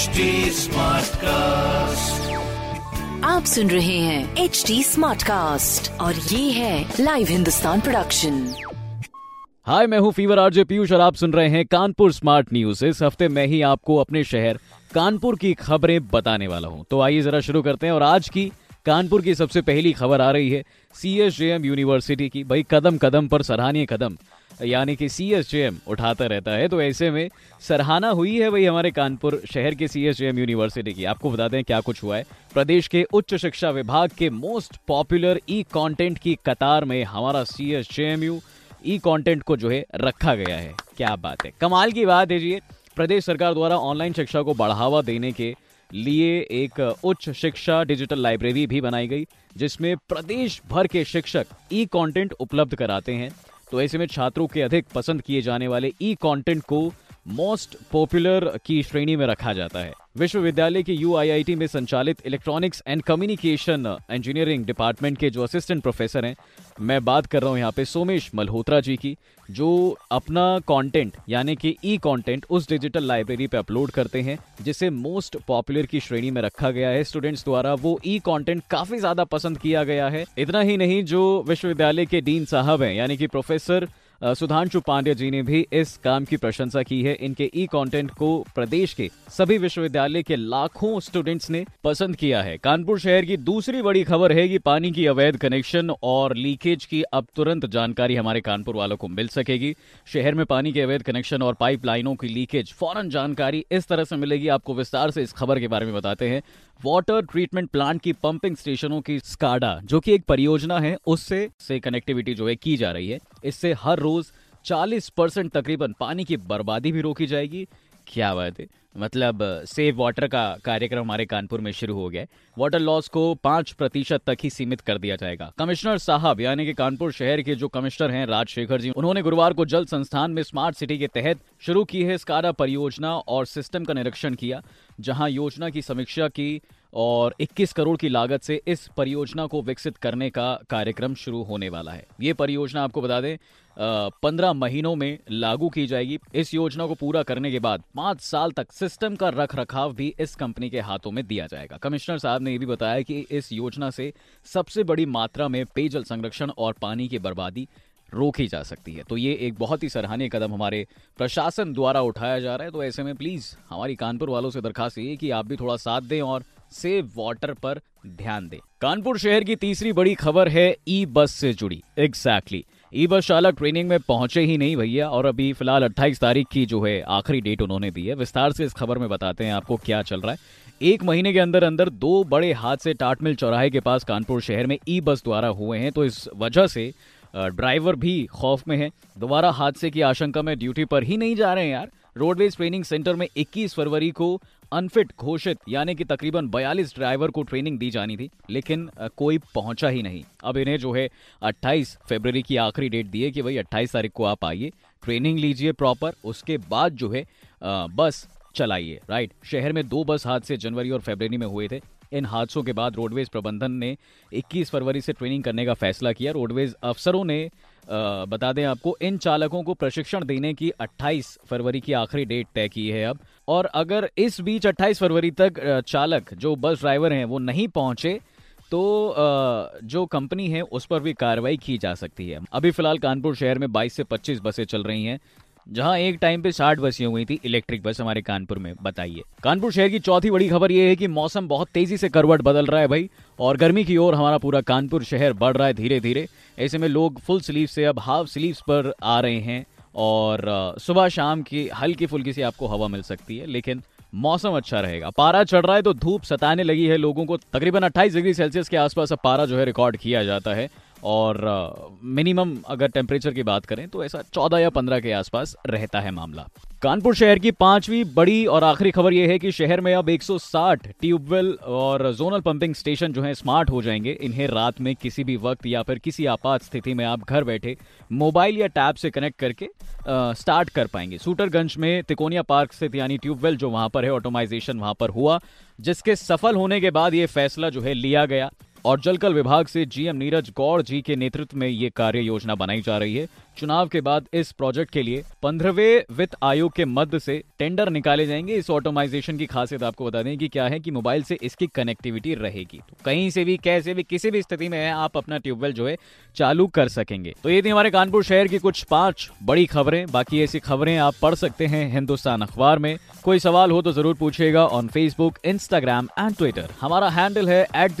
HD cast आप सुन रहे हैं एच डी स्मार्ट कास्ट और ये है लाइव हिंदुस्तान प्रोडक्शन हाय मैं हूँ फीवर आरजे पीयूष और आप सुन रहे हैं कानपुर स्मार्ट न्यूज़ इस हफ़्ते मैं ही आपको अपने शहर कानपुर की खबरें बताने वाला हूँ। तो आइए जरा शुरू करते हैं और आज की कानपुर की सबसे पहली खबर आ रही है C S J M university की। भाई, कदम कदम पर सराहनीय कदम। यानी कि सी एस जे एम उठाता रहता है तो ऐसे में सराहना हुई है भाई हमारे कानपुर शहर के C S J M university की। आपको बता दें क्या कुछ हुआ है। प्रदेश के उच्च शिक्षा विभाग के मोस्ट पॉपुलर ई कंटेंट की कतार में हमारा C S J M U E content को जो है रखा गया है। क्या बात है। कमाल की बात है जी प्रदेश सरकार द्वारा ऑनलाइन शिक्षा को बढ़ावा देने के लिए एक उच्च शिक्षा डिजिटल लाइब्रेरी भी बनाई गई, जिसमें प्रदेश भर के शिक्षक ई कंटेंट उपलब्ध कराते हैं। तो ऐसे में छात्रों के अधिक पसंद किए जाने वाले ई कंटेंट को मोस्ट पॉपुलर की श्रेणी में रखा जाता है। विश्वविद्यालय के यू में संचालित electronics and communication engineering department के जो असिस्टेंट प्रोफेसर हैं, मैं बात कर रहा हूँ यहाँ पे सोमेश मल्होत्रा जी की, जो अपना कंटेंट यानी कि ई कंटेंट उस डिजिटल लाइब्रेरी पे अपलोड करते हैं, जिसे मोस्ट पॉपुलर की श्रेणी में रखा गया है। स्टूडेंट्स द्वारा वो ई कंटेंट काफ़ी ज़्यादा पसंद किया गया है। इतना ही नहीं, जो विश्वविद्यालय के डीन साहब हैं, यानी कि प्रोफेसर सुधांशु पांडे जी ने भी इस काम की प्रशंसा की है। इनके ई कंटेंट को प्रदेश के सभी विश्वविद्यालय के लाखों स्टूडेंट्स ने पसंद किया है। कानपुर शहर की दूसरी बड़ी खबर है कि पानी की अवैध कनेक्शन और लीकेज की अब तुरंत जानकारी हमारे कानपुर वालों को मिल सकेगी। शहर में पानी के अवैध कनेक्शन और पाइपलाइनों की लीकेज फ़ौरन जानकारी इस तरह से मिलेगी। आपको विस्तार से इस खबर के बारे में बताते हैं। वाटर ट्रीटमेंट प्लांट की पंपिंग स्टेशनों की स्काडा जो कि एक परियोजना है, उससे से कनेक्टिविटी जो है की जा रही है। इससे हर रोज 40 परसेंट तकरीबन पानी की बर्बादी भी रोकी जाएगी। क्या बात है। मतलब सेव वाटर का कार्यक्रम हमारे कानपुर में शुरू हो गया वाटर लॉस को पाँच प्रतिशत तक ही सीमित कर दिया जाएगा। कमिश्नर साहब, यानी कि कानपुर शहर के जो कमिश्नर हैं, राजशेखर जी, उन्होंने गुरुवार को जल संस्थान में स्मार्ट सिटी के तहत शुरू की है स्कारा परियोजना और सिस्टम का निरीक्षण किया, जहाँ योजना की समीक्षा की और 21 करोड़ की लागत से इस परियोजना को विकसित करने का कार्यक्रम शुरू होने वाला है। ये परियोजना, आपको बता दें पंद्रह महीनों में लागू की जाएगी। इस योजना को पूरा करने के बाद पाँच साल तक सिस्टम का रख रखाव भी इस कंपनी के हाथों में दिया जाएगा। कमिश्नर साहब ने यह भी बताया कि इस योजना से सबसे बड़ी मात्रा में पेयजल संरक्षण और पानी की बर्बादी रोकी जा सकती है। तो ये एक बहुत ही सराहनीय कदम हमारे प्रशासन द्वारा उठाया जा रहा है। तो ऐसे में प्लीज़, हमारी कानपुर वालों से दरखास्त ये कि आप भी थोड़ा साथ दें और सेव वाटर पर ध्यान दें। कानपुर शहर की तीसरी बड़ी खबर है ई बस से जुड़ी। एग्जैक्टली ई चालक ट्रेनिंग में पहुँचे ही नहीं भैया, और अभी फ़िलहाल 28 तारीख की जो है, आखिरी डेट उन्होंने दी है। विस्तार से इस खबर में बताते हैं आपको क्या चल रहा है। एक महीने के अंदर अंदर दो बड़े हादसे टाटमिल चौराहे के पास कानपुर शहर में ई बस द्वारा हुए हैं तो इस वजह से ड्राइवर भी खौफ में है। दोबारा हादसे की आशंका में ड्यूटी पर ही नहीं जा रहे हैं यार। रोडवेज़ ट्रेनिंग सेंटर में 21 फरवरी को अनफिट घोषित, यानी कि तकरीबन 42 ड्राइवर को ट्रेनिंग दी जानी थी, लेकिन कोई पहुँचा ही नहीं। अब इन्हें जो है 28 फरवरी की आखिरी डेट दी है कि भाई 28 तारीख को आप आइए ट्रेनिंग लीजिए प्रॉपर उसके बाद जो है बस चलाइए राइट शहर में दो बस हादसे जनवरी और फरवरी में हुए थे। इन हादसों के बाद रोडवेज़ प्रबंधन ने 21 फरवरी से ट्रेनिंग करने का फैसला किया। रोडवेज़ अफसरों ने बता दें आपको, इन चालकों को प्रशिक्षण देने की 28 फरवरी की आखिरी डेट तय की है अब। और अगर इस बीच 28 फरवरी तक चालक, जो बस ड्राइवर हैं, वो नहीं पहुँचे तो जो कंपनी है, उस पर भी कार्रवाई की जा सकती है। अभी फ़िलहाल कानपुर शहर में 22 से 25 बसें चल रही हैं। जहाँ एक टाइम पे साठ बसें हुई थी इलेक्ट्रिक बस हमारे कानपुर में, बताइए। कानपुर शहर की चौथी बड़ी खबर यह है कि मौसम बहुत तेज़ी से करवट बदल रहा है भाई, और गर्मी की ओर हमारा पूरा कानपुर शहर बढ़ रहा है धीरे धीरे ऐसे में लोग फुल स्लीव से अब हाफ़ स्लीव पर आ रहे हैं, और सुबह शाम की हल्की फुल्की सी आपको हवा मिल सकती है, लेकिन मौसम अच्छा रहेगा। पारा चढ़ रहा है तो धूप सताने लगी है लोगों को, तकरीबन 28 डिग्री सेल्सियस के आसपास अब पारा जो है रिकॉर्ड किया जाता है। और मिनिमम अगर टेम्परेचर की बात करें तो ऐसा चौदह या पंद्रह के आसपास रहता है मामला। कानपुर शहर की पांचवी बड़ी और आखिरी खबर यह है कि शहर में अब 160 ट्यूबवेल और जोनल पंपिंग स्टेशन जो है स्मार्ट हो जाएँगे। इन्हें रात में किसी भी वक्त या फिर किसी आपात स्थिति में आप घर बैठे मोबाइल या टैब से कनेक्ट करके आ, स्टार्ट कर पाएँगे। सूटरगंज में तिकोनिया पार्क स्थित यानी ट्यूबवेल जो वहाँ पर है ऑटोमाइजेशन वहाँ पर हुआ जिसके सफल होने के बाद ये फैसला जो है लिया गया। और जलकल विभाग से जीएम नीरज गौड़ जी के नेतृत्व में ये कार्य योजना बनाई जा रही है। चुनाव के बाद इस प्रोजेक्ट के लिए पंद्रहवें वित्त आयोग के मध्य से टेंडर निकाले जाएँगे। इस ऑटोमाइजेशन की खासियत आपको बता दें कि क्या है कि मोबाइल से इसकी कनेक्टिविटी रहेगी। तो कहीं से भी, कैसे भी, किसी भी स्थिति में है आप अपना ट्यूबवेल जो है चालू कर सकेंगे। तो ये थी हमारे कानपुर शहर की कुछ पाँच बड़ी खबरें। बाकी ऐसी खबरें आप पढ़ सकते हैं हिंदुस्तान अखबार में। कोई सवाल हो तो ज़रूर पूछेगा on Facebook Instagram and Twitter हमारा हैंडल है एट द